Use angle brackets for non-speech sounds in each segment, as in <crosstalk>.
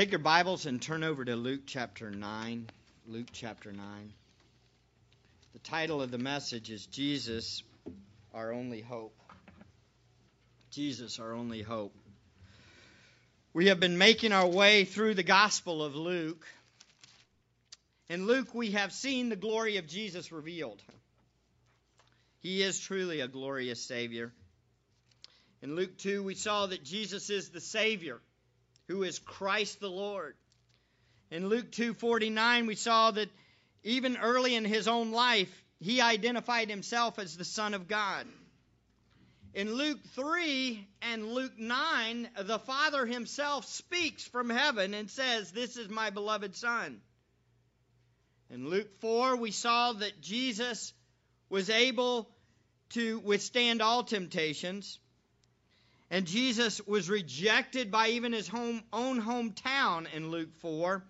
Take your Bibles and turn over to Luke chapter 9. Luke chapter 9. The title of the message is Jesus, our only hope. Jesus, our only hope. We have been making our way through the Gospel of Luke. In Luke, we have seen the glory of Jesus revealed. He is truly a glorious Savior. In Luke 2, we saw that Jesus is the Savior, who is Christ the Lord. In Luke 2:49, we saw that even early in his own life, he identified himself as the Son of God. In Luke 3 and Luke 9, the Father himself speaks from heaven and says, This is my beloved Son. In Luke 4, we saw that Jesus was able to withstand all temptations. And Jesus was rejected by even his home, own hometown in Luke 4.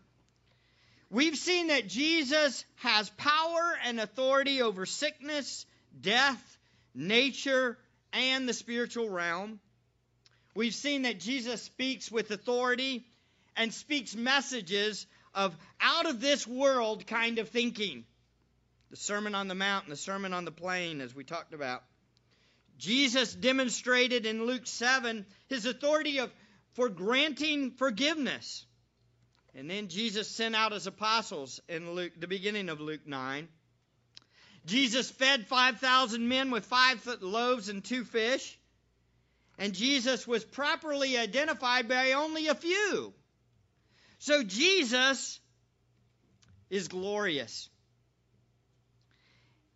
We've seen that Jesus has power and authority over sickness, death, nature, and the spiritual realm. We've seen that Jesus speaks with authority and speaks messages of out of this world kind of thinking. The Sermon on the Mount and the Sermon on the Plain, as we talked about. Jesus demonstrated in Luke 7 his authority of, for granting forgiveness. And then Jesus sent out his apostles in Luke, the beginning of Luke 9. Jesus fed 5,000 men with five loaves and two fish. And Jesus was properly identified by only a few. So Jesus is glorious.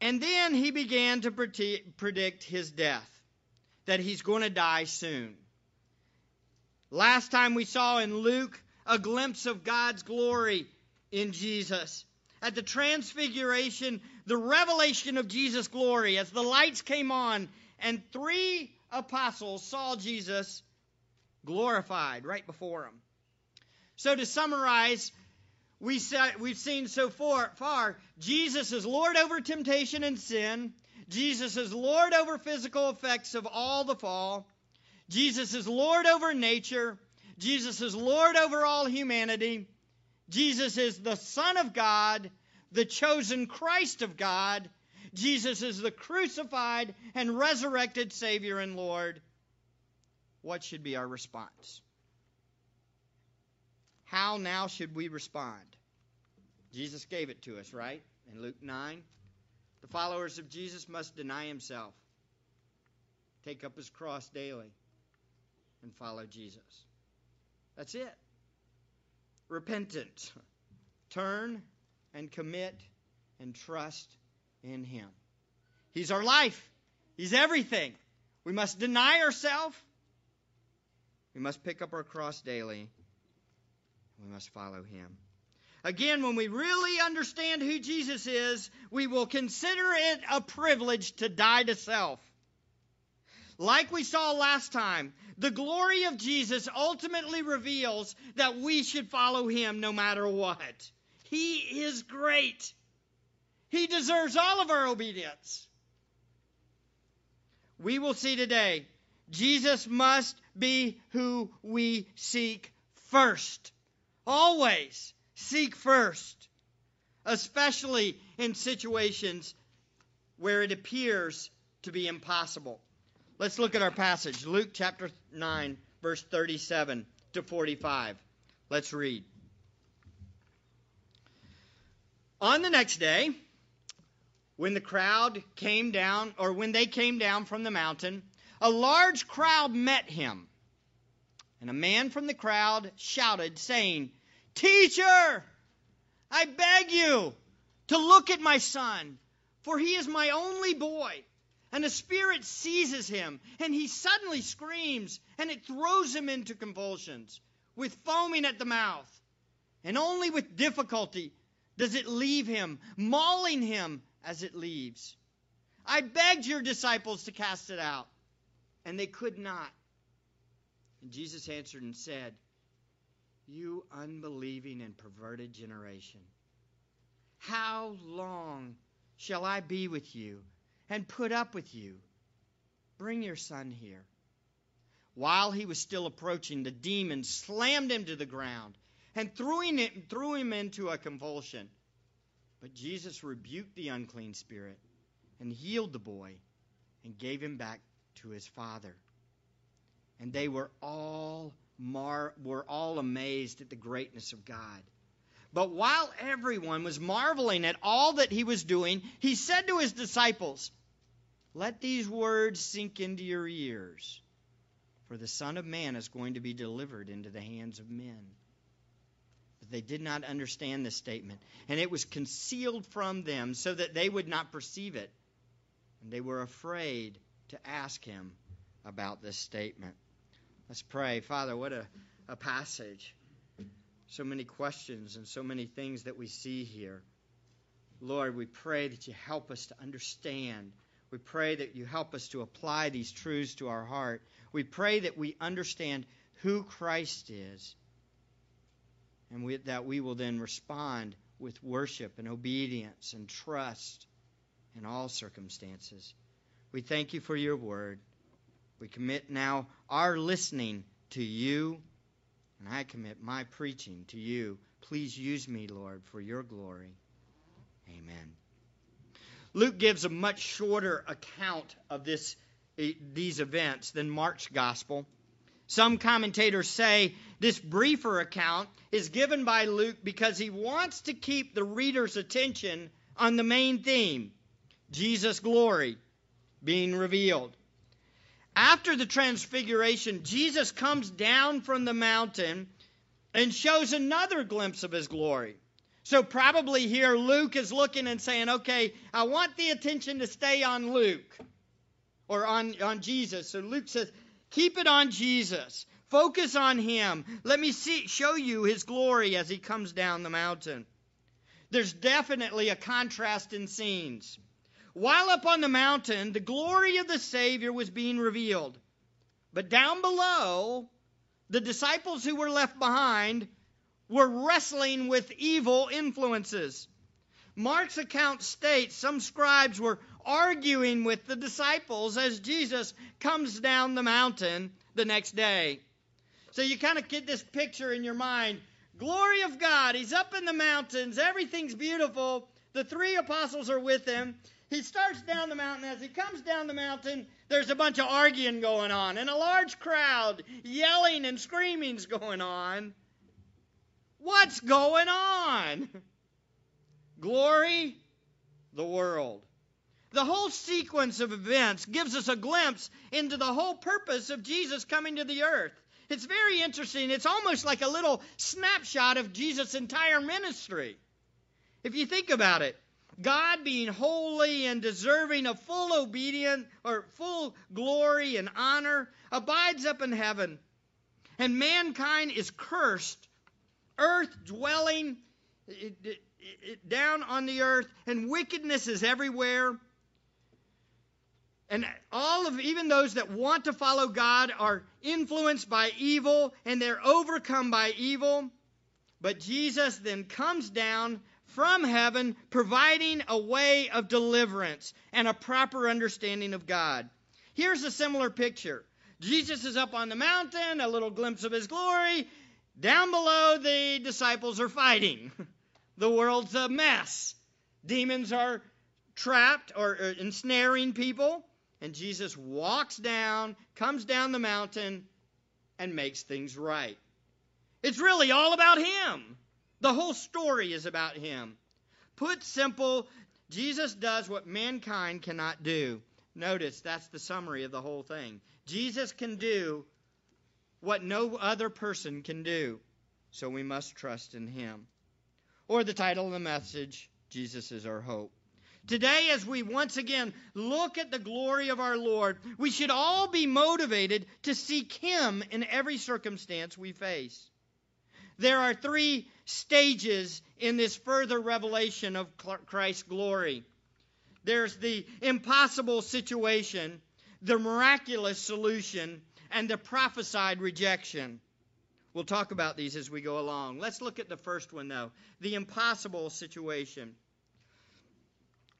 And then he began to predict his death, that he's going to die soon. Last time we saw in Luke a glimpse of God's glory in Jesus. At the transfiguration, the revelation of Jesus' glory, as the lights came on, and three apostles saw Jesus glorified right before them. So, to summarize, we we've seen so far, far Jesus is Lord over temptation and sin. Jesus is Lord over physical effects of all the fall. Jesus is Lord over nature. Jesus is Lord over all humanity. Jesus is the Son of God, the chosen Christ of God. Jesus is the crucified and resurrected Savior and Lord. What should be our response? How now should we respond? Jesus gave it to us, right? In Luke 9. The followers of Jesus must deny himself, take up his cross daily, and follow Jesus. That's it. Repentance. Turn and commit and trust in him. He's our life. He's everything. We must deny ourselves. We must pick up our cross daily. We must follow him. Again, when we really understand who Jesus is, we will consider it a privilege to die to self. Like we saw last time, the glory of Jesus ultimately reveals that we should follow him no matter what. He is great. He deserves all of our obedience. We will see today Jesus must be who we seek first. Always seek first, especially in situations where it appears to be impossible. Let's look at our passage, Luke chapter 9, verse 37 to 45. Let's read. On the next day, when the crowd came down, or when they came down from the mountain, a large crowd met him. And a man from the crowd shouted, saying, Teacher, I beg you to look at my son, for he is my only boy. And a spirit seizes him, and he suddenly screams, and it throws him into convulsions, with foaming at the mouth. And only with difficulty does it leave him, mauling him as it leaves. I begged your disciples to cast it out, and they could not. And Jesus answered and said, you unbelieving and perverted generation, how long shall I be with you and put up with you? Bring your son here. While he was still approaching, the demon slammed him to the ground and threw him, threw him into a convulsion. But Jesus rebuked the unclean spirit and healed the boy and gave him back to his father. And they were all mar- were all amazed at the greatness of God. But while everyone was marveling at all that he was doing, he said to his disciples, Let these words sink into your ears, for the Son of Man is going to be delivered into the hands of men. But they did not understand this statement, and it was concealed from them so that they would not perceive it. And they were afraid to ask him about this statement. Let's pray. Father, what a, a passage so many questions and so many things that we see here. Lord, we pray that you help us to understand. We pray that you help us to apply these truths to our heart. We pray that we understand who Christ is and we, that we will then respond with worship and obedience and trust in all circumstances. We thank you for your word. We commit now our listening to you and I commit my preaching to you. Please use me, Lord, for your glory. Amen. Luke gives a much shorter account of this, eh, these events than Mark's gospel. Some commentators say this briefer account is given by Luke because he wants to keep the reader's attention on the main theme Jesus' glory being revealed. After the transfiguration, Jesus comes down from the mountain and shows another glimpse of his glory. So, probably here, Luke is looking and saying, okay, I want the attention to stay on Luke or on, on Jesus. So, Luke says, keep it on Jesus. Focus on him. Let me see, show you his glory as he comes down the mountain. There's definitely a contrast in scenes. While up on the mountain, the glory of the Savior was being revealed. But down below, the disciples who were left behind were wrestling with evil influences. Mark's account states some scribes were arguing with the disciples as Jesus comes down the mountain the next day. So you kind of get this picture in your mind. Glory of God, he's up in the mountains, everything's beautiful. The three apostles are with him, he starts down the mountain. As he comes down the mountain, there's a bunch of arguing going on, and a large crowd yelling and screaming's going on. What's going on? Glory, the world. The whole sequence of events gives us a glimpse into the whole purpose of Jesus coming to the earth. It's very interesting. It's almost like a little snapshot of Jesus' entire ministry. If you think about it, God being holy and deserving of full obedience or full glory and honor abides up in heaven. And mankind is cursed, earth dwelling it, it, it, down on the earth, and wickedness is everywhere. And all of even those that want to follow God are influenced by evil and they're overcome by evil. But Jesus then comes down from heaven, providing a way of deliverance and a proper understanding of God. Here's a similar picture Jesus is up on the mountain, a little glimpse of his glory. Down below, the disciples are fighting. <laughs> The world's a mess. Demons are trapped or, ensnaring people. And Jesus walks down, comes down the mountain, and makes things right. It's really all about him. The whole story is about him. Put simple, Jesus does what mankind cannot do. Notice that's the summary of the whole thing. Jesus can do what no other person can do. So we must trust in him. Or the title of the message, Jesus is our hope. Today, as we once again look at the glory of our Lord, we should all be motivated to seek Him in every circumstance we face. There are three stages in this further revelation of Christ's glory. There's the impossible situation, the miraculous solution, and the prophesied rejection. We'll talk about these as we go along. Let's look at the first one, though the impossible situation.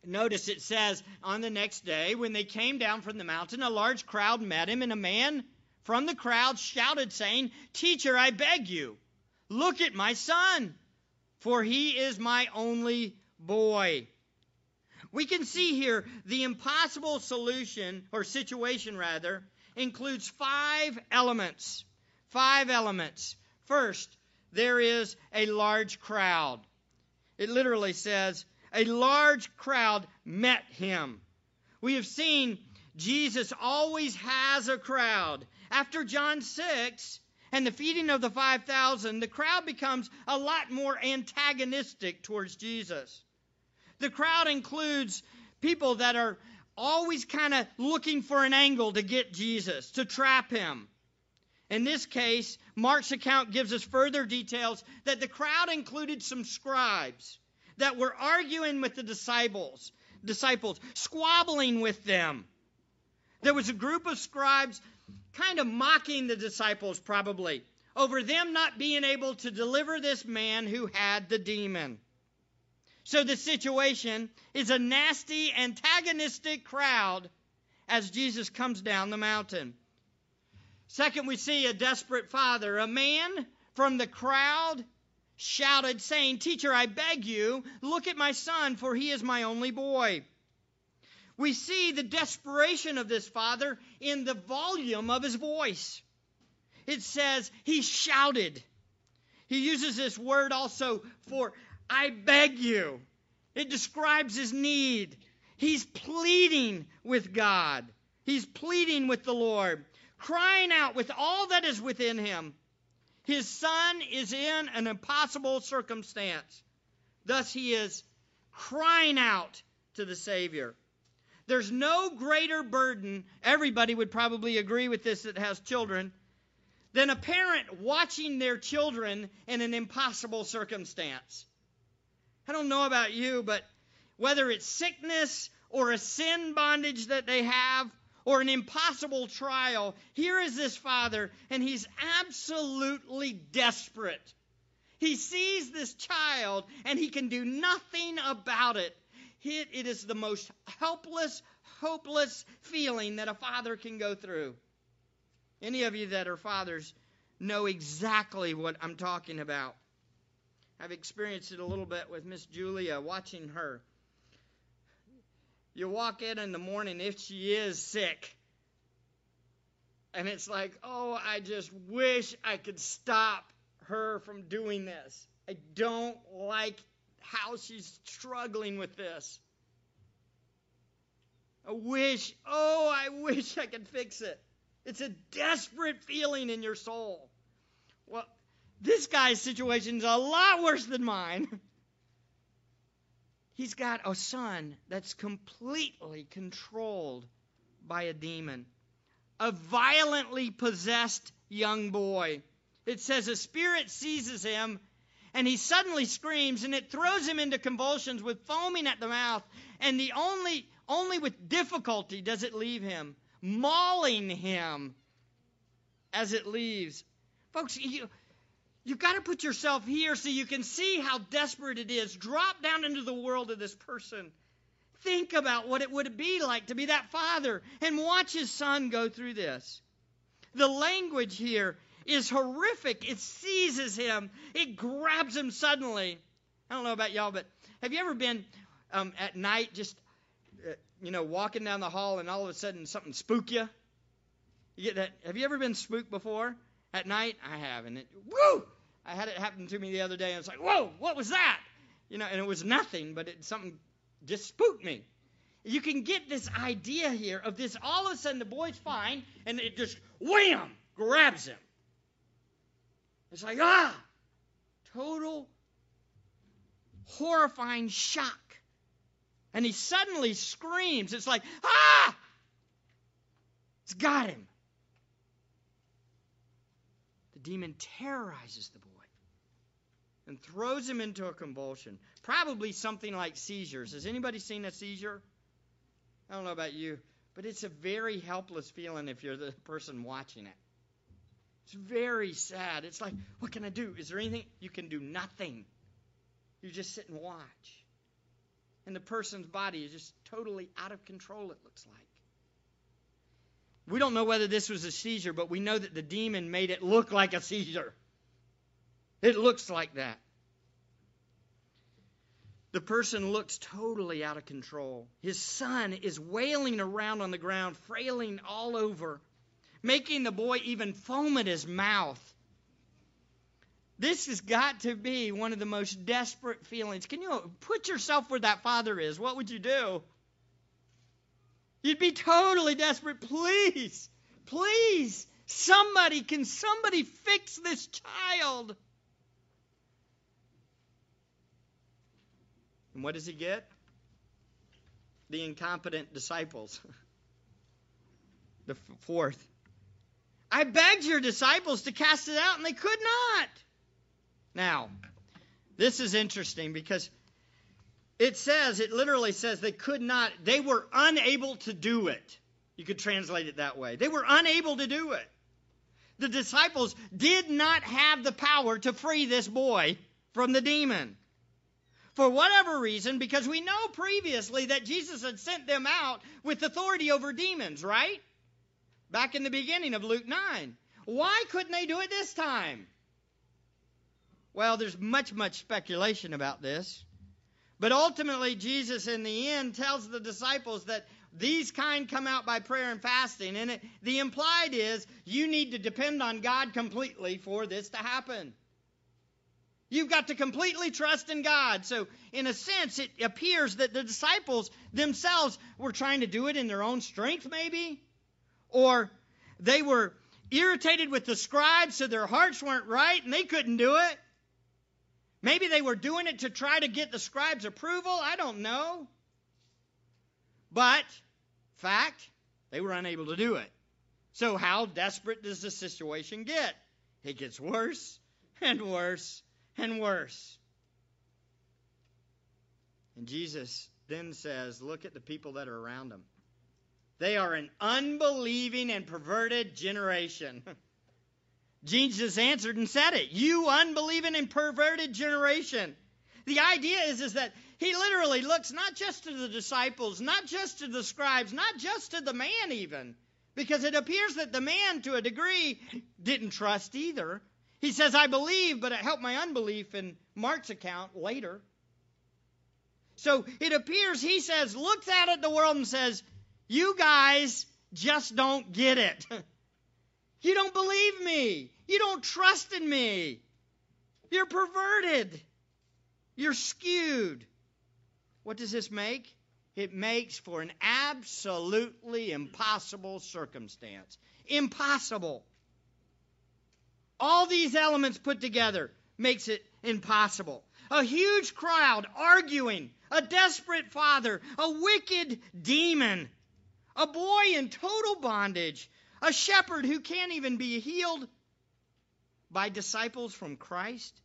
Notice it says, on the next day, when they came down from the mountain, a large crowd met him, and a man from the crowd shouted, saying, Teacher, I beg you Look at my son, for he is my only boy. We can see here the impossible solution, or situation rather, includes five elements. Five elements. First, there is a large crowd. It literally says, a large crowd met him. We have seen Jesus always has a crowd. After John 6 and the feeding of the 5,000, the crowd becomes a lot more antagonistic towards Jesus. The crowd includes people that are always kind of looking for an angle to get Jesus, to trap him. In this case, Mark's account gives us further details that the crowd included some scribes that were arguing with the disciples, disciples, squabbling with them. There was a group of scribes kind of mocking the disciples probably over them not being able to deliver this man who had the demon. So the situation is a nasty, antagonistic crowd as Jesus comes down the mountain. Second, we see a desperate father. A man from the crowd shouted, saying, Teacher, I beg you, look at my son, for he is my only boy. We see the desperation of this father in the volume of his voice. It says he shouted. He uses this word also for I beg you. It describes his need. He's pleading with God, he's pleading with the Lord, crying out with all that is within him. His son is in an impossible circumstance. Thus, he is crying out to the Savior. There's no greater burden, everybody would probably agree with this that has children, than a parent watching their children in an impossible circumstance. I don't know about you, but whether it's sickness or a sin bondage that they have or an impossible trial, here is this father, and he's absolutely desperate. He sees this child and he can do nothing about it. It is the most helpless, hopeless feeling that a father can go through. Any of you that are fathers know exactly what I'm talking about. I've experienced it a little bit with Miss Julia, watching her. You walk in in the morning if she is sick, and it's like, oh, I just wish I could stop her from doing this. I don't like how she's struggling with this. I wish, oh, I wish I could fix it. It's a desperate feeling in your soul. Well, this guy's situation is a lot worse than mine. He's got a son that's completely controlled by a demon, a violently possessed young boy. It says a spirit seizes him and he suddenly screams and it throws him into convulsions with foaming at the mouth and the only only with difficulty does it leave him mauling him as it leaves folks you, You've got to put yourself here so you can see how desperate it is. Drop down into the world of this person. Think about what it would be like to be that father and watch his son go through this. The language here is horrific. It seizes him, it grabs him suddenly. I don't know about y'all, but have you ever been um, at night just, uh, you know, walking down the hall and all of a sudden something spook you? You get that? Have you ever been spooked before? At night, I have, and it, woo! I had it happen to me the other day, and it's like, whoa, what was that? You know, and it was nothing, but it something just spooked me. You can get this idea here of this. All of a sudden, the boy's fine, and it just wham grabs him. It's like ah, total horrifying shock, and he suddenly screams. It's like ah, it's got him The demon terrorizes the boy and throws him into a convulsion. Probably something like seizures. Has anybody seen a seizure? I don't know about you, but it's a very helpless feeling if you're the person watching it. It's very sad. It's like, what can I do? Is there anything? You can do nothing. You just sit and watch. And the person's body is just totally out of control, it looks like. We don't know whether this was a seizure, but we know that the demon made it look like a seizure. It looks like that. The person looks totally out of control. His son is wailing around on the ground, frailing all over, making the boy even foam at his mouth. This has got to be one of the most desperate feelings. Can you put yourself where that father is? What would you do? You'd be totally desperate. Please, please, somebody, can somebody fix this child? And what does he get? The incompetent disciples. <laughs> the fourth. I begged your disciples to cast it out, and they could not. Now, this is interesting because it says, it literally says they could not, they were unable to do it. You could translate it that way. They were unable to do it. The disciples did not have the power to free this boy from the demon for whatever reason, because we know previously that Jesus had sent them out with authority over demons, right? Back in the beginning of Luke 9. Why couldn't they do it this time? Well, there's much, much speculation about this. But ultimately, Jesus in the end tells the disciples that these kind come out by prayer and fasting. And it, the implied is you need to depend on God completely for this to happen. You've got to completely trust in God. So, in a sense, it appears that the disciples themselves were trying to do it in their own strength, maybe. Or they were irritated with the scribes, so their hearts weren't right and they couldn't do it. Maybe they were doing it to try to get the scribes' approval. I don't know. But, fact, they were unable to do it. So, how desperate does the situation get? It gets worse and worse and worse. And Jesus then says, Look at the people that are around him. They are an unbelieving and perverted generation. <laughs> Jesus answered and said it. You unbelieving and perverted generation. The idea is, is that he literally looks not just to the disciples, not just to the scribes, not just to the man, even, because it appears that the man, to a degree, didn't trust either. He says, I believe, but it helped my unbelief in Mark's account later. So it appears he says, looks out at the world and says, You guys just don't get it. <laughs> you don't believe me. You don't trust in me. You're perverted. You're skewed. What does this make? It makes for an absolutely impossible circumstance. Impossible. All these elements put together makes it impossible. A huge crowd arguing, a desperate father, a wicked demon, a boy in total bondage, a shepherd who can't even be healed by disciples from Christ,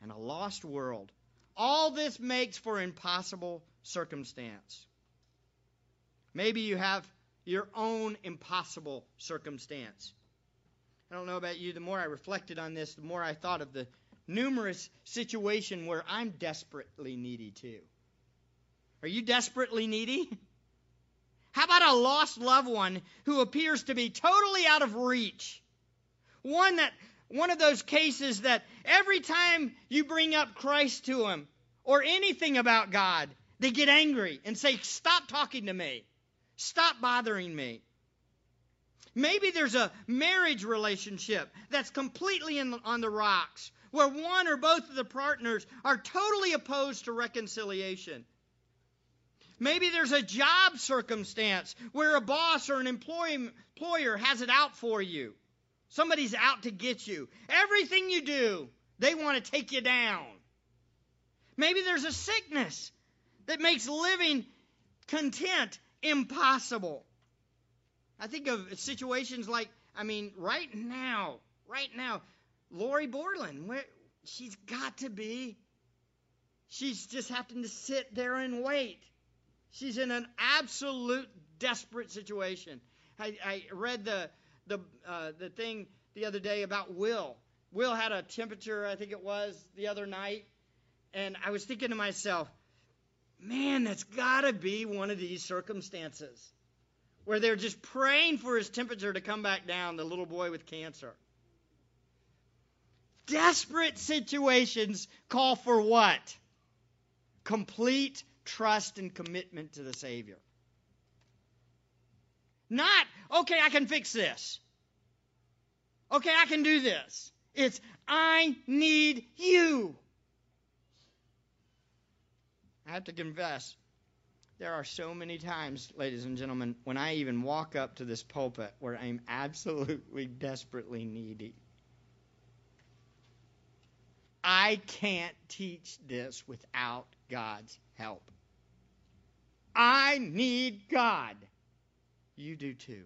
and a lost world. All this makes for impossible circumstance. Maybe you have your own impossible circumstance. I don't know about you, the more I reflected on this, the more I thought of the numerous situation where I'm desperately needy too. Are you desperately needy? <laughs> How about a lost loved one who appears to be totally out of reach? One that one of those cases that every time you bring up Christ to them or anything about God, they get angry and say, "Stop talking to me. Stop bothering me." Maybe there's a marriage relationship that's completely the, on the rocks, where one or both of the partners are totally opposed to reconciliation. Maybe there's a job circumstance where a boss or an employer has it out for you. Somebody's out to get you. Everything you do, they want to take you down. Maybe there's a sickness that makes living content impossible. I think of situations like, I mean, right now, right now, Lori Borland, where she's got to be. She's just having to sit there and wait. She's in an absolute desperate situation. I, I read the the uh, the thing the other day about Will. Will had a temperature, I think it was the other night, and I was thinking to myself, man, that's got to be one of these circumstances where they're just praying for his temperature to come back down, the little boy with cancer. desperate situations call for what? Complete trust and commitment to the Savior. Not, okay, I can fix this. Okay, I can do this. It's, I need you. I have to confess, there are so many times, ladies and gentlemen, when I even walk up to this pulpit where I'm absolutely desperately needy. I can't teach this without God's help. I need God. You do too.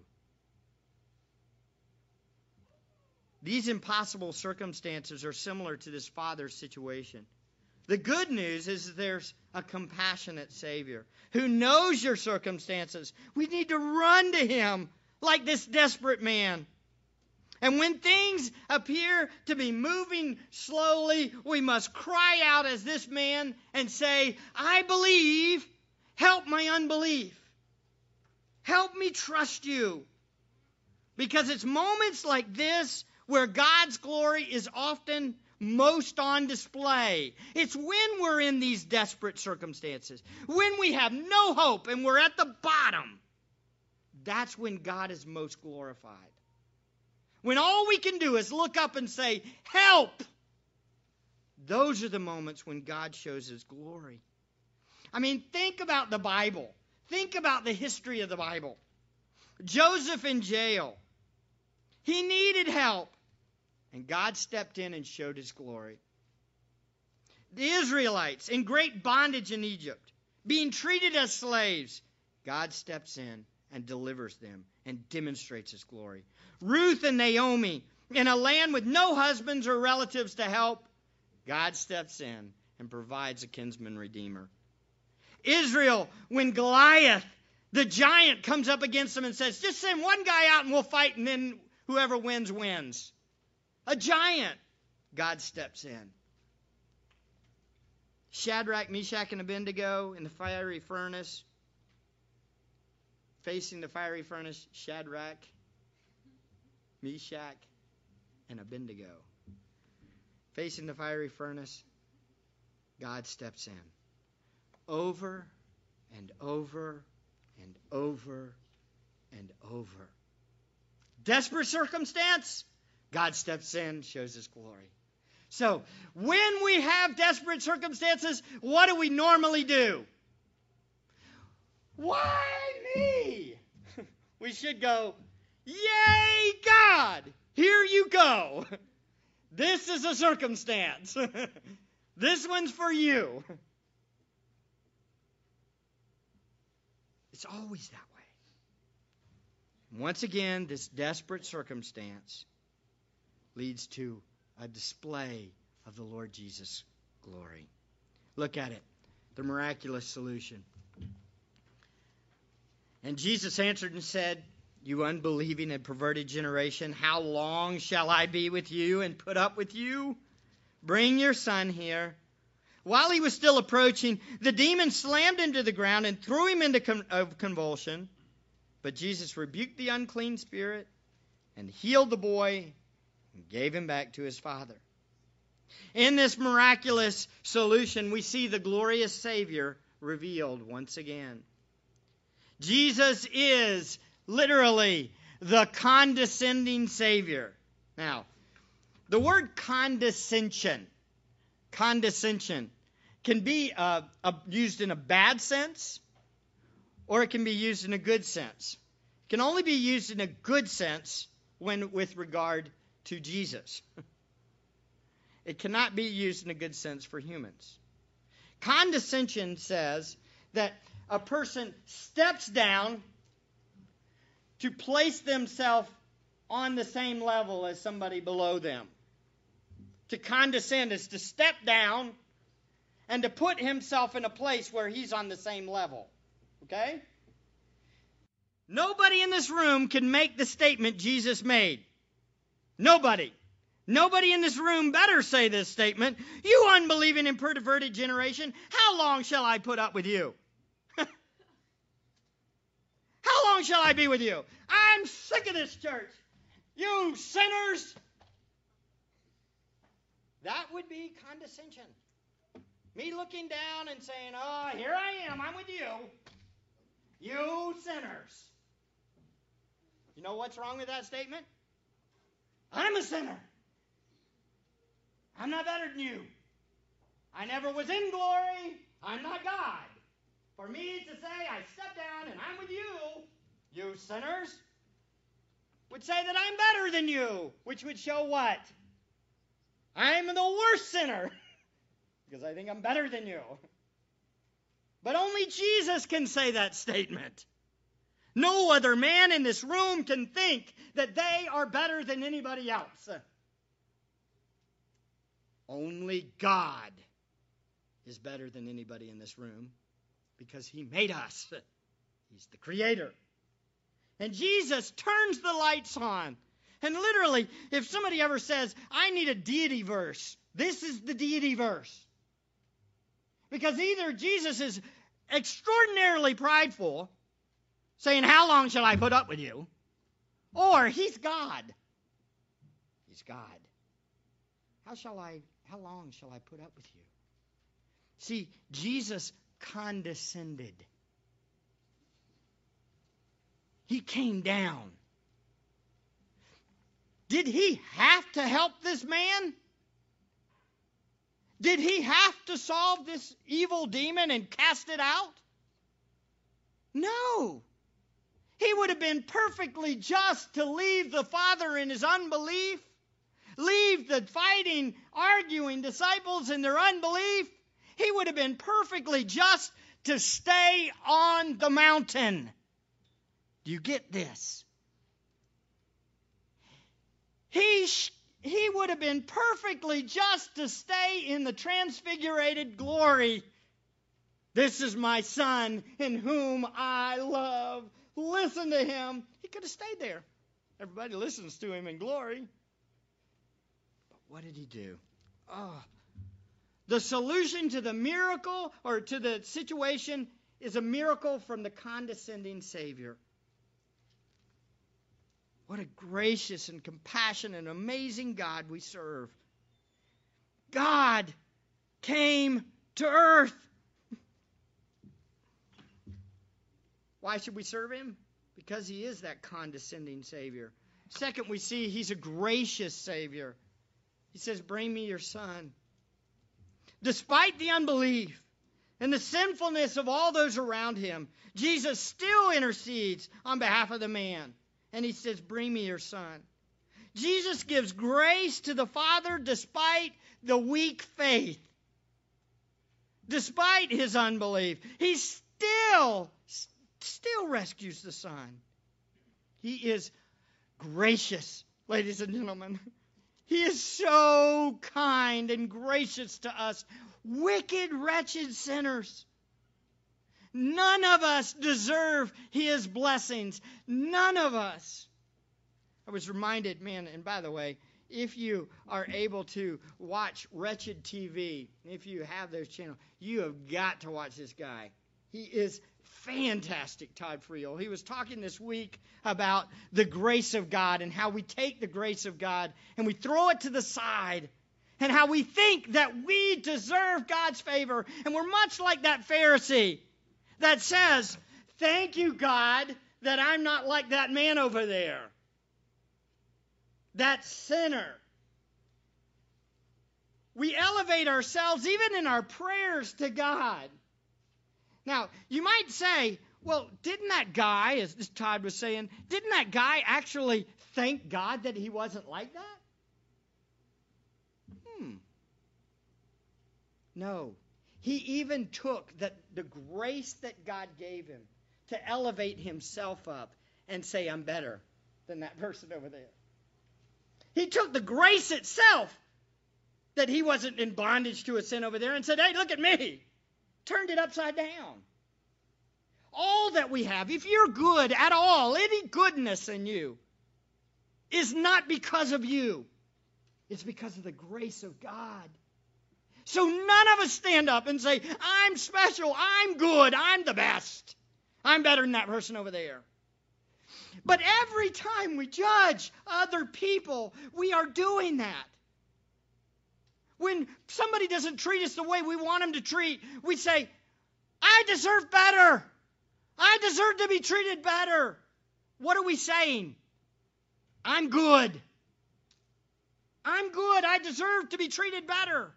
These impossible circumstances are similar to this father's situation. The good news is there's a compassionate Savior who knows your circumstances. We need to run to Him like this desperate man. And when things appear to be moving slowly, we must cry out as this man and say, I believe, help my unbelief. Help me trust you. Because it's moments like this where God's glory is often most on display. It's when we're in these desperate circumstances, when we have no hope and we're at the bottom. That's when God is most glorified. When all we can do is look up and say, Help! Those are the moments when God shows his glory. I mean, think about the Bible. Think about the history of the Bible. Joseph in jail. He needed help. And God stepped in and showed his glory. The Israelites in great bondage in Egypt, being treated as slaves, God steps in and delivers them and demonstrates his glory. Ruth and Naomi in a land with no husbands or relatives to help, God steps in and provides a kinsman redeemer. Israel, when Goliath, the giant, comes up against them and says, Just send one guy out and we'll fight, and then whoever wins, wins a giant, God steps in. Shadrach, Meshach, and Abednego in the fiery furnace, facing the fiery furnace, Shadrach, Meshach, and Abednego. Facing the fiery furnace, God steps in. Over and over and over and over. Desperate circumstance? God steps in, shows his glory. So, when we have desperate circumstances, what do we normally do? Why me? <laughs> we should go, Yay, God! Here you go. <laughs> This is a circumstance. <laughs> this one's for you. It's always that way. Once again, this desperate circumstance leads to a display of the Lord Jesus' glory. Look at it the miraculous solution. And Jesus answered and said, You unbelieving and perverted generation, how long shall I be with you and put up with you? Bring your son here. While he was still approaching, the demon slammed him to the ground and threw him into con- uh, convulsion. But Jesus rebuked the unclean spirit and healed the boy and gave him back to his father. In this miraculous solution, we see the glorious Savior revealed once again. Jesus is literally the condescending Savior. Now, the word condescension, condescension, can be uh, used in a bad sense or it can be used in a good sense. It can only be used in a good sense when with regard to Jesus. <laughs> It cannot be used in a good sense for humans. Condescension says that a person steps down to place themselves on the same level as somebody below them. To condescend is to step down and to put himself in a place where he's on the same level. Okay? Nobody in this room can make the statement Jesus made. Nobody. Nobody in this room better say this statement. You unbelieving and perverted generation, how long shall I put up with you? <laughs> how long shall I be with you? I'm sick of this church. You sinners. That would be condescension. Me looking down and saying, Oh, here I am, I'm with you. You sinners. You know what's wrong with that statement? I'm a sinner. I'm not better than you. I never was in glory. I'm not God. For me to say I step down and I'm with you, you sinners, would say that I'm better than you, which would show what? I'm the worst sinner <laughs> because I think I'm better than you. But only Jesus can say that statement. No other man in this room can think that they are better than anybody else. Only God is better than anybody in this room because He made us. <laughs> He's the Creator. And Jesus turns the lights on. And literally, if somebody ever says, I need a deity verse, this is the deity verse. Because either Jesus is extraordinarily prideful, saying, How long shall I put up with you? Or he's God. He's God. How shall I how long shall I put up with you? See, Jesus condescended. He came down. Did he have to help this man? Did he have to solve this evil demon and cast it out? No. He would have been perfectly just to leave the Father in his unbelief, leave the fighting, arguing disciples in their unbelief. He would have been perfectly just to stay on the mountain. Do you get this? He, he would have been perfectly just to stay in the transfigurated glory. This is my son in whom I love. Listen to him. He could have stayed there. Everybody listens to him in glory. But what did he do? Oh, the solution to the miracle or to the situation is a miracle from the condescending Savior. What a gracious and compassionate and amazing God we serve. God came to earth. Why should we serve him? Because he is that condescending Savior. Second, we see he's a gracious Savior. He says, Bring me your son. Despite the unbelief and the sinfulness of all those around him, Jesus still intercedes on behalf of the man. And he says, Bring me your son. Jesus gives grace to the Father despite the weak faith, despite his unbelief. He still, still rescues the Son. He is gracious, ladies and gentlemen. He is so kind and gracious to us, wicked, wretched sinners. None of us deserve His blessings. None of us. I was reminded, man, and by the way, if you are able to watch Wretched TV, if you have those channels, you have got to watch this guy. He is fantastic, Todd Friel. He was talking this week about the grace of God and how we take the grace of God and we throw it to the side and how we think that we deserve God's favor. And we're much like that Pharisee that says, Thank you, God, that I'm not like that man over there, that sinner. We elevate ourselves even in our prayers to God. Now, you might say, well, didn't that guy, as Todd was saying, didn't that guy actually thank God that he wasn't like that? Hmm. No. He even took that the grace that God gave him to elevate himself up and say, I'm better than that <laughs> person over there. He took the grace itself that he wasn't in bondage to a sin over there and said, Hey, look at me turned it upside down. All that we have, if you're good at all, any goodness in you, is not because of you. It's because of the grace of God. So none of us stand up and say, I'm special, I'm good, I'm the best. I'm better than that person over there. But every time we judge other people, we are doing that. when somebody doesn't treat us the way we want them to treat, we say, I deserve better. I deserve to be treated better. What are we saying? I'm good. I'm good. I deserve to be treated better.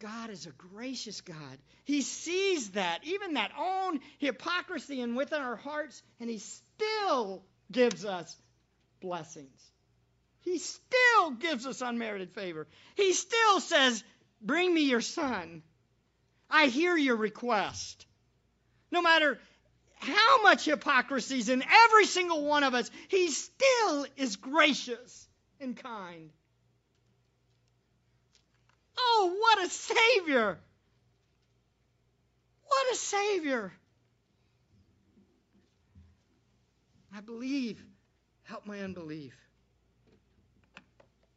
God is a gracious God. He sees that, even that own hypocrisy and within our hearts, and He still gives us blessings. He still gives us unmerited favor. He still says, Bring me your son. I hear your request. No matter how much hypocrisy is in every single one of us, he still is gracious and kind. Oh, what a Savior! What a Savior! I believe. Help my unbelief.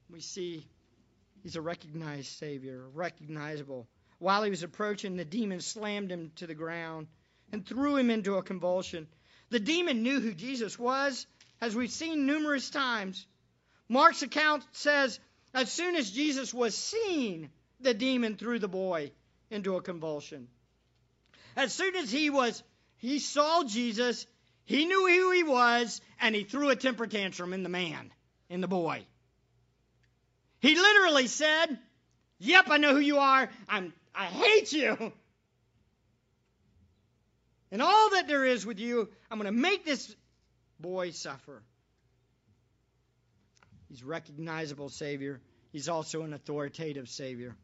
We see he's a recognized Savior, recognizable. While he was approaching, the demon slammed him to the ground and threw him into a convulsion. The demon knew who Jesus was, as we've seen numerous times. Mark's account says, as soon as Jesus was seen, the demon threw the boy into a convulsion. As soon as he was, he saw Jesus, he knew who he was, and he threw a temper tantrum in the man, in the boy. He literally said, Yep, I know who you are. I'm, I hate you. And all that there is with you, I'm going to make this boy suffer. He's recognizable Savior. He's also an authoritative Savior.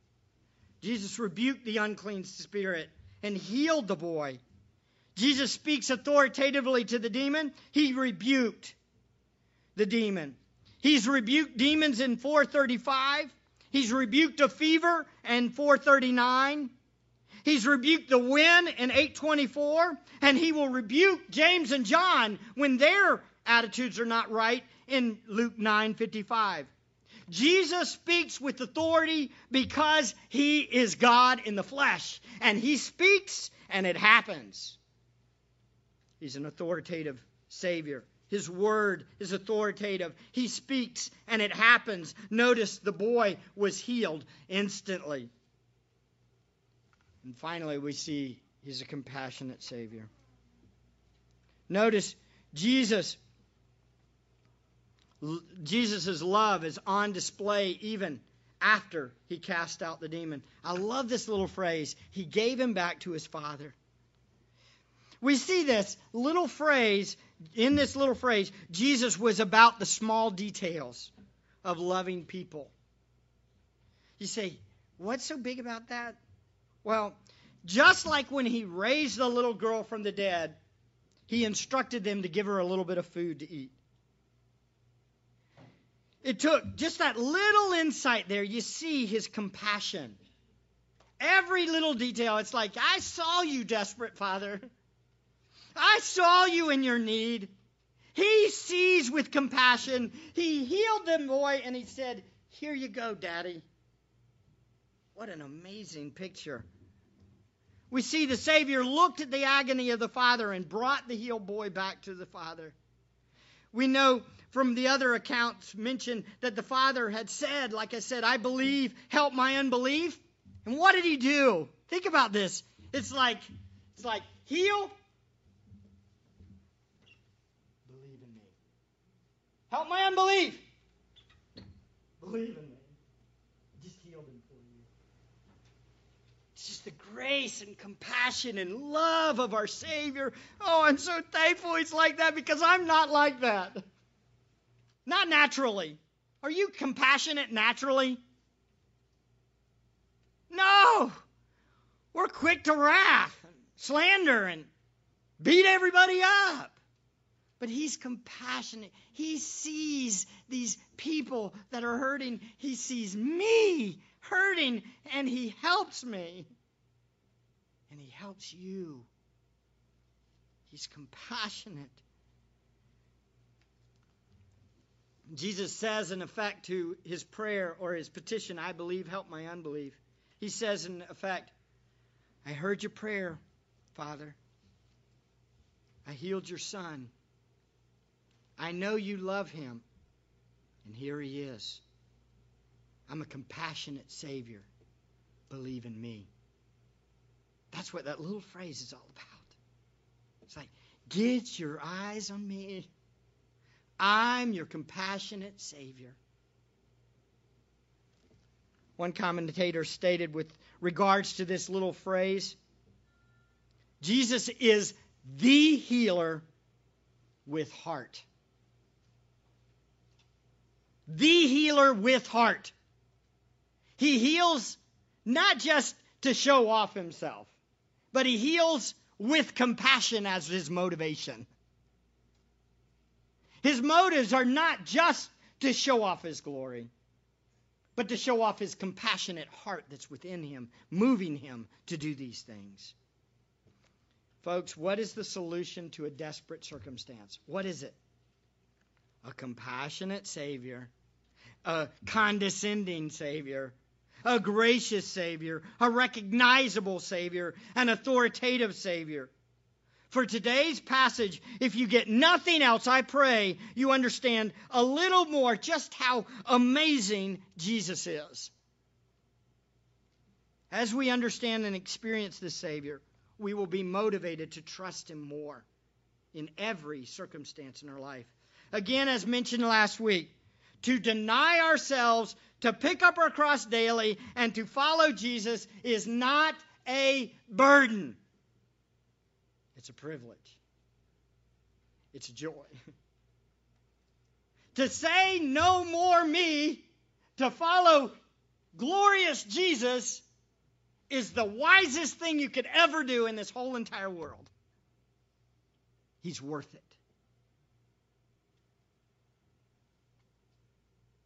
Jesus rebuked the unclean spirit and healed the boy. Jesus speaks authoritatively to the demon. He rebuked the demon. He's rebuked demons in 435. He's rebuked a fever in 439. He's rebuked the wind in 824. And he will rebuke James and John when their attitudes are not right in Luke 9:55. Jesus speaks with authority because he is God in the flesh. And he speaks and it happens. He's an authoritative Savior. His word is authoritative. He speaks and it happens. Notice the boy was healed instantly. And finally, we see he's a compassionate Savior. Notice Jesus Jesus' love is on display even after he cast out the demon. I love this little phrase. He gave him back to his father. We see this little phrase, in this little phrase, Jesus was about the small details of loving people. You say, what's so big about that? Well, just like when he raised the little girl from the dead, he instructed them to give her a little bit of food to eat. It took just that little insight there. You see his compassion. Every little detail. It's like, I saw you, desperate father. I saw you in your need. He sees with compassion. He healed the boy and he said, Here you go, Daddy. What an amazing picture. We see the Savior looked at the agony of the father and brought the healed boy back to the father. We know from the other accounts mentioned that the father had said, like I said, I believe, help my unbelief. And what did he do? Think about this. It's like it's like heal, believe in me. Help my unbelief. Believe in me. Just healed him for you. It's just the grace and compassion and love of our Savior. Oh, I'm so thankful He's like that because I'm not like that. Not naturally. Are you compassionate naturally? No. We're quick to wrath, and slander, and beat everybody up. But he's compassionate. He sees these people that are hurting. He sees me hurting, and he helps me. And he helps you. He's compassionate. Jesus says, in effect, to his prayer or his petition, I believe, help my unbelief. He says, in effect, I heard your prayer, Father. I healed your son. I know you love him. And here he is. I'm a compassionate Savior. Believe in me. That's what that little phrase is all about. It's like, get your eyes on me. I'm your compassionate Savior. One commentator stated with regards to this little phrase Jesus is the healer with heart. The healer with heart. He heals not just to show off himself, but he heals with compassion as his motivation. His motives are not just to show off his glory, but to show off his compassionate heart that's within him, moving him to do these things. Folks, what is the solution to a desperate circumstance? What is it? A compassionate Savior, a condescending Savior, a gracious Savior, a recognizable Savior, an authoritative Savior. For today's passage, if you get nothing else, I pray you understand a little more just how amazing Jesus is. As we understand and experience this Savior, we will be motivated to trust Him more in every circumstance in our life. Again, as mentioned last week, to deny ourselves, to pick up our cross daily, and to follow Jesus is not a burden. It's a privilege. It's a joy. <laughs> to say no more me, to follow glorious Jesus, is the wisest thing you could ever do in this whole entire world. He's worth it.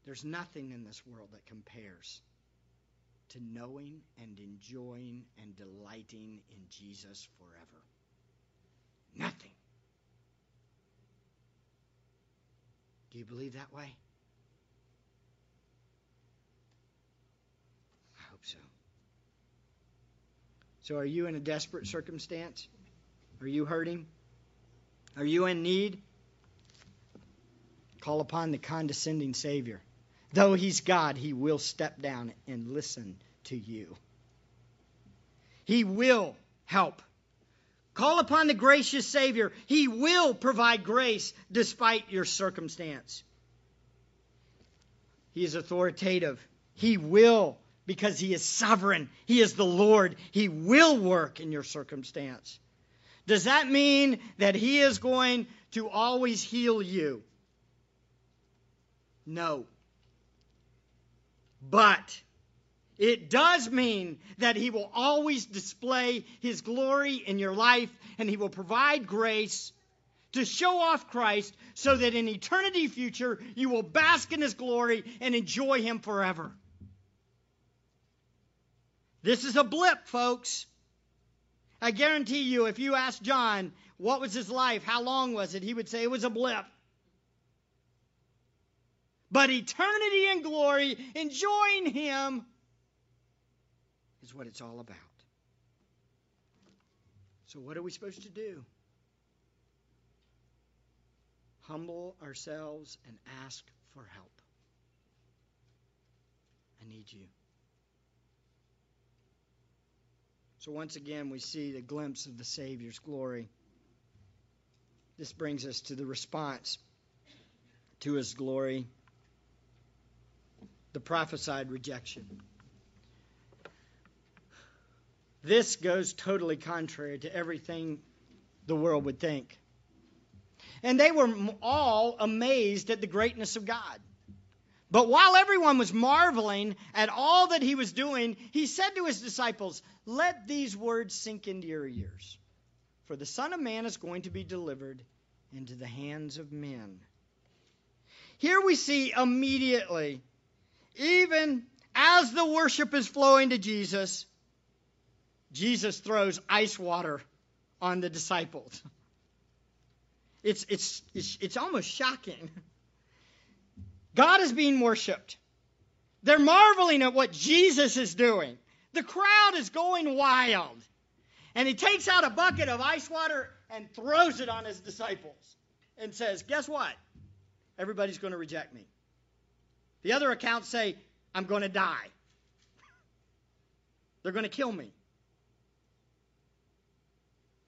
There's nothing in this world that compares to knowing and enjoying and delighting in Jesus forever. Nothing. Do you believe that way? I hope so. So, are you in a desperate circumstance? Are you hurting? Are you in need? Call upon the condescending Savior. Though He's God, He will step down and listen to you. He will help. Call upon the gracious Savior. He will provide grace despite your circumstance. He is authoritative. He will because He is sovereign. He is the Lord. He will work in your circumstance. Does that mean that He is going to always heal you? No. But it does mean that He will always display His glory in your life and He will provide grace to show off Christ so that in eternity future you will bask in His glory and enjoy Him forever. This is a blip, folks. I guarantee you, if you ask John, what was his life? How long was it? He would say it was a blip. But eternity and glory, enjoying Him, is what it's all about. So, what are we supposed to do? Humble ourselves and ask for help. I need you. So, once again, we see the glimpse of the Savior's glory. This brings us to the response to his glory the prophesied rejection. This goes totally contrary to everything the world would think. And they were all amazed at the greatness of God. But while everyone was marveling at all that he was doing, he said to his disciples, Let these words sink into your ears. For the Son of Man is going to be delivered into the hands of men. Here we see immediately even as the worship is flowing to Jesus, Jesus throws ice water on the disciples. It's, it's, it's, it's almost shocking. God is being worshiped. They're marveling at what Jesus is doing. The crowd is going wild. And he takes out a bucket of ice water and throws it on his disciples and says, Guess what? Everybody's going to reject me. The other accounts say I'm going to die. They're going to kill me.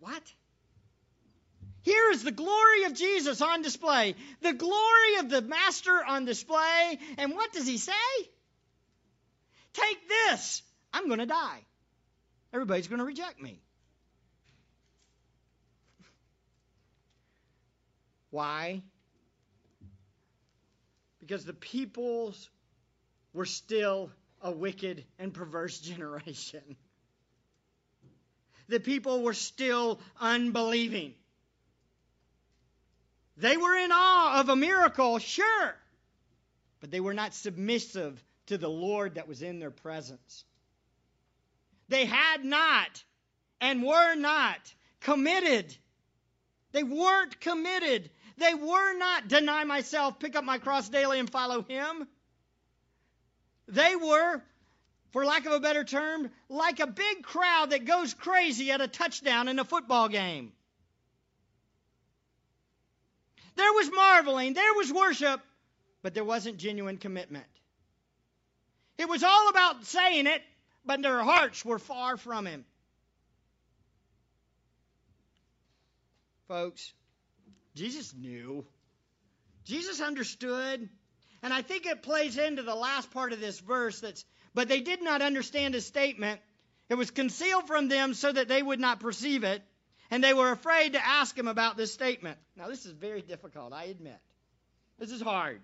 What? Here is the glory of Jesus on display, the glory of the Master on display. And what does he say? Take this. I'm going to die. Everybody's going to reject me. Why? Because the peoples were still a wicked and perverse <laughs> generation. The people were still unbelieving. They were in awe of a miracle, sure, but they were not submissive to the Lord that was in their presence. They had not and were not committed. They weren't committed. They were not deny myself, pick up my cross daily, and follow Him. They were, for lack of a better term, like a big crowd that goes crazy at a touchdown in a football game. There was marveling, there was worship, but there wasn't genuine commitment. It was all about saying it, but their hearts were far from Him. Folks, Jesus knew. Jesus understood. And I think it plays into the last part of this verse that's, but they did not understand his statement. It was concealed from them so that they would not perceive it and they were afraid to ask him about this statement. Now, this is very difficult, I admit. This is hard.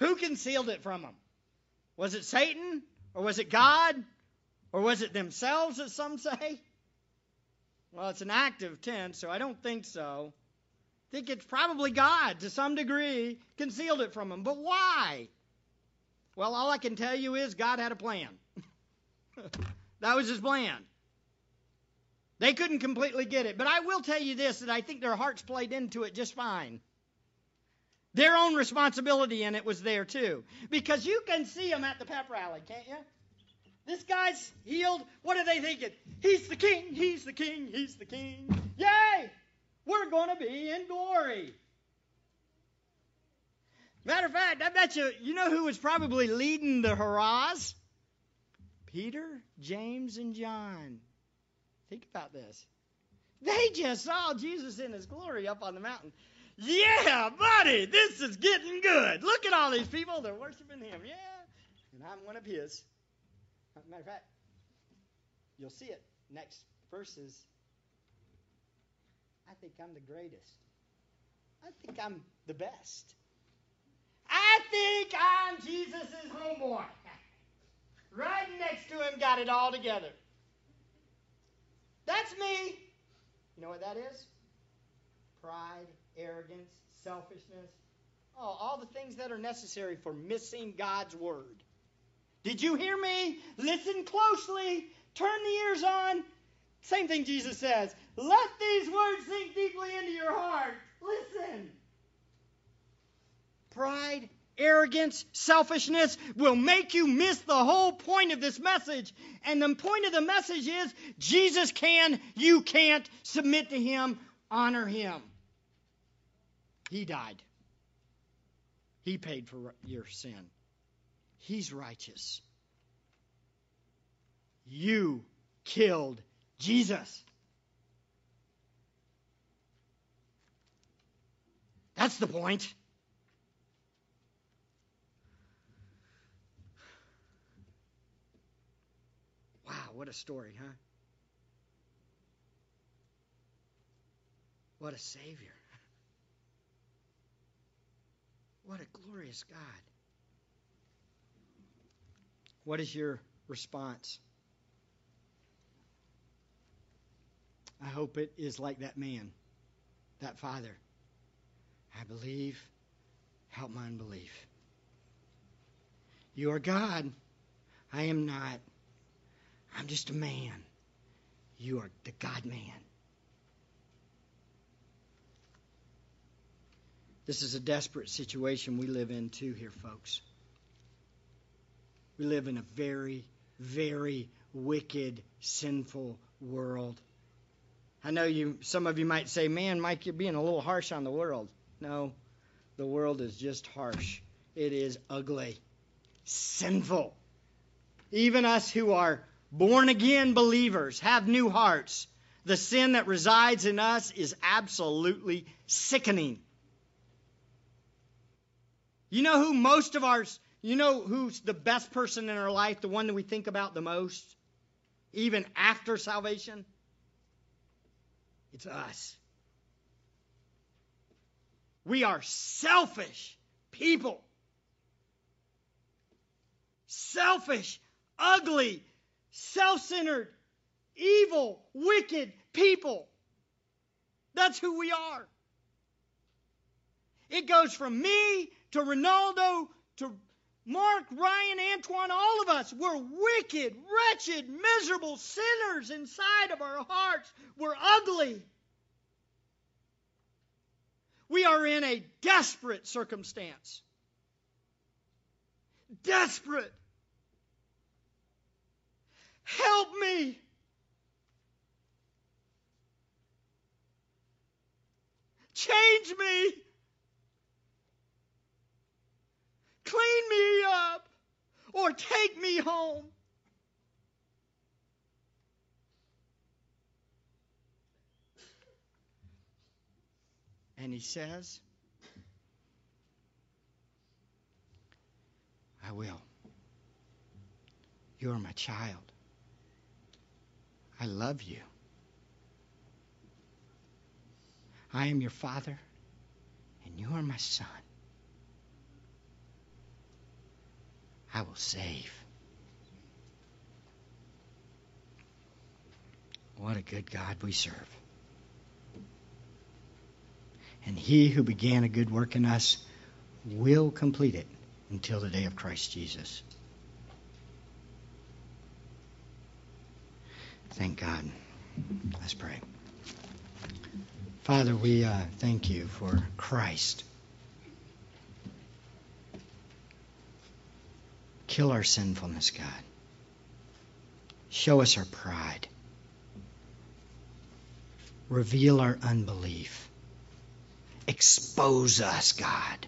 Who concealed it from them? Was it Satan? Or was it God? Or was it themselves, as some say? Well, it's an active tense, so I don't think so. I think it's probably God, to some degree, concealed it from them. But why? Well, all I can tell you is God had a plan. <laughs> that was his plan. They couldn't completely get it. But I will tell you this that I think their hearts played into it just fine. Their own responsibility in it was there too. Because you can see them at the pep rally, can't you? This guy's healed. What are they thinking? He's the king, he's the king, he's the king. Yay! We're going to be in glory. Matter of fact, I bet you, you know who was probably leading the hurrahs? Peter, James, and John. Think about this. They just saw Jesus in his glory up on the mountain. Yeah, buddy, this is getting good. Look at all these people. They're worshiping him. Yeah. And I'm one of his. Matter of fact, you'll see it. Next verses. I think I'm the greatest. I think I'm the best. I think I'm Jesus' homeboy. <laughs> right next to him, got it all together. That's me. You know what that is? Pride, arrogance, selfishness. Oh, all the things that are necessary for missing God's word. Did you hear me? Listen closely. Turn the ears on. Same thing Jesus says. Let these words sink deeply into your heart. Listen. Pride, arrogance, selfishness will make you miss the whole point of this message. And the point of the message is Jesus can, you can't. Submit to Him, honor Him. He died, He paid for your sin. He's righteous. You killed Jesus. That's the point. What a story, huh? What a Savior. <laughs> What a glorious God. What is your response? I hope it is like that man, that father. I believe, help my unbelief. You are God. I am not. I'm just a man. You are the God man. This is a desperate situation we live in, too, here, folks. We live in a very, very wicked, sinful world. I know you some of you might say, "Man, Mike, you're being a little harsh on the world." No. The world is just harsh. It is ugly, sinful. even us who are born again believers, have new hearts, the sin that resides in us is absolutely sickening. You know who most of ours, you know who's the best person in our life, the one that we think about the most, even after salvation? It's us. We are selfish people. Selfish, ugly, self centered, evil, wicked people. That's who we are. It goes from me to Ronaldo to Mark, Ryan, Antoine, all of us. We're wicked, wretched, miserable sinners inside of our hearts. We're ugly. We are in a desperate circumstance. Desperate. Help me. Change me. Clean me up or take me home. And he says, I will. You are my child. I love you. I am your father, and you are my son. I will save. What a good God we serve. And he who began a good work in us will complete it until the day of Christ Jesus. Thank God. Let's pray. Father, we uh, thank you for Christ. Kill our sinfulness, God. Show us our pride. Reveal our unbelief. Expose us, God,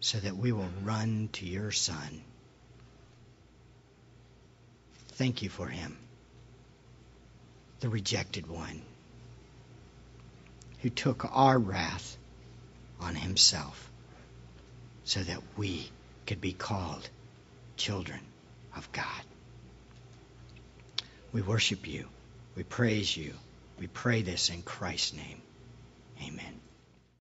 so that we will run to your Son. Thank you for him, the rejected one, who took our wrath on himself so that we could be called children of God. We worship you. We praise you. We pray this in Christ's name. Amen.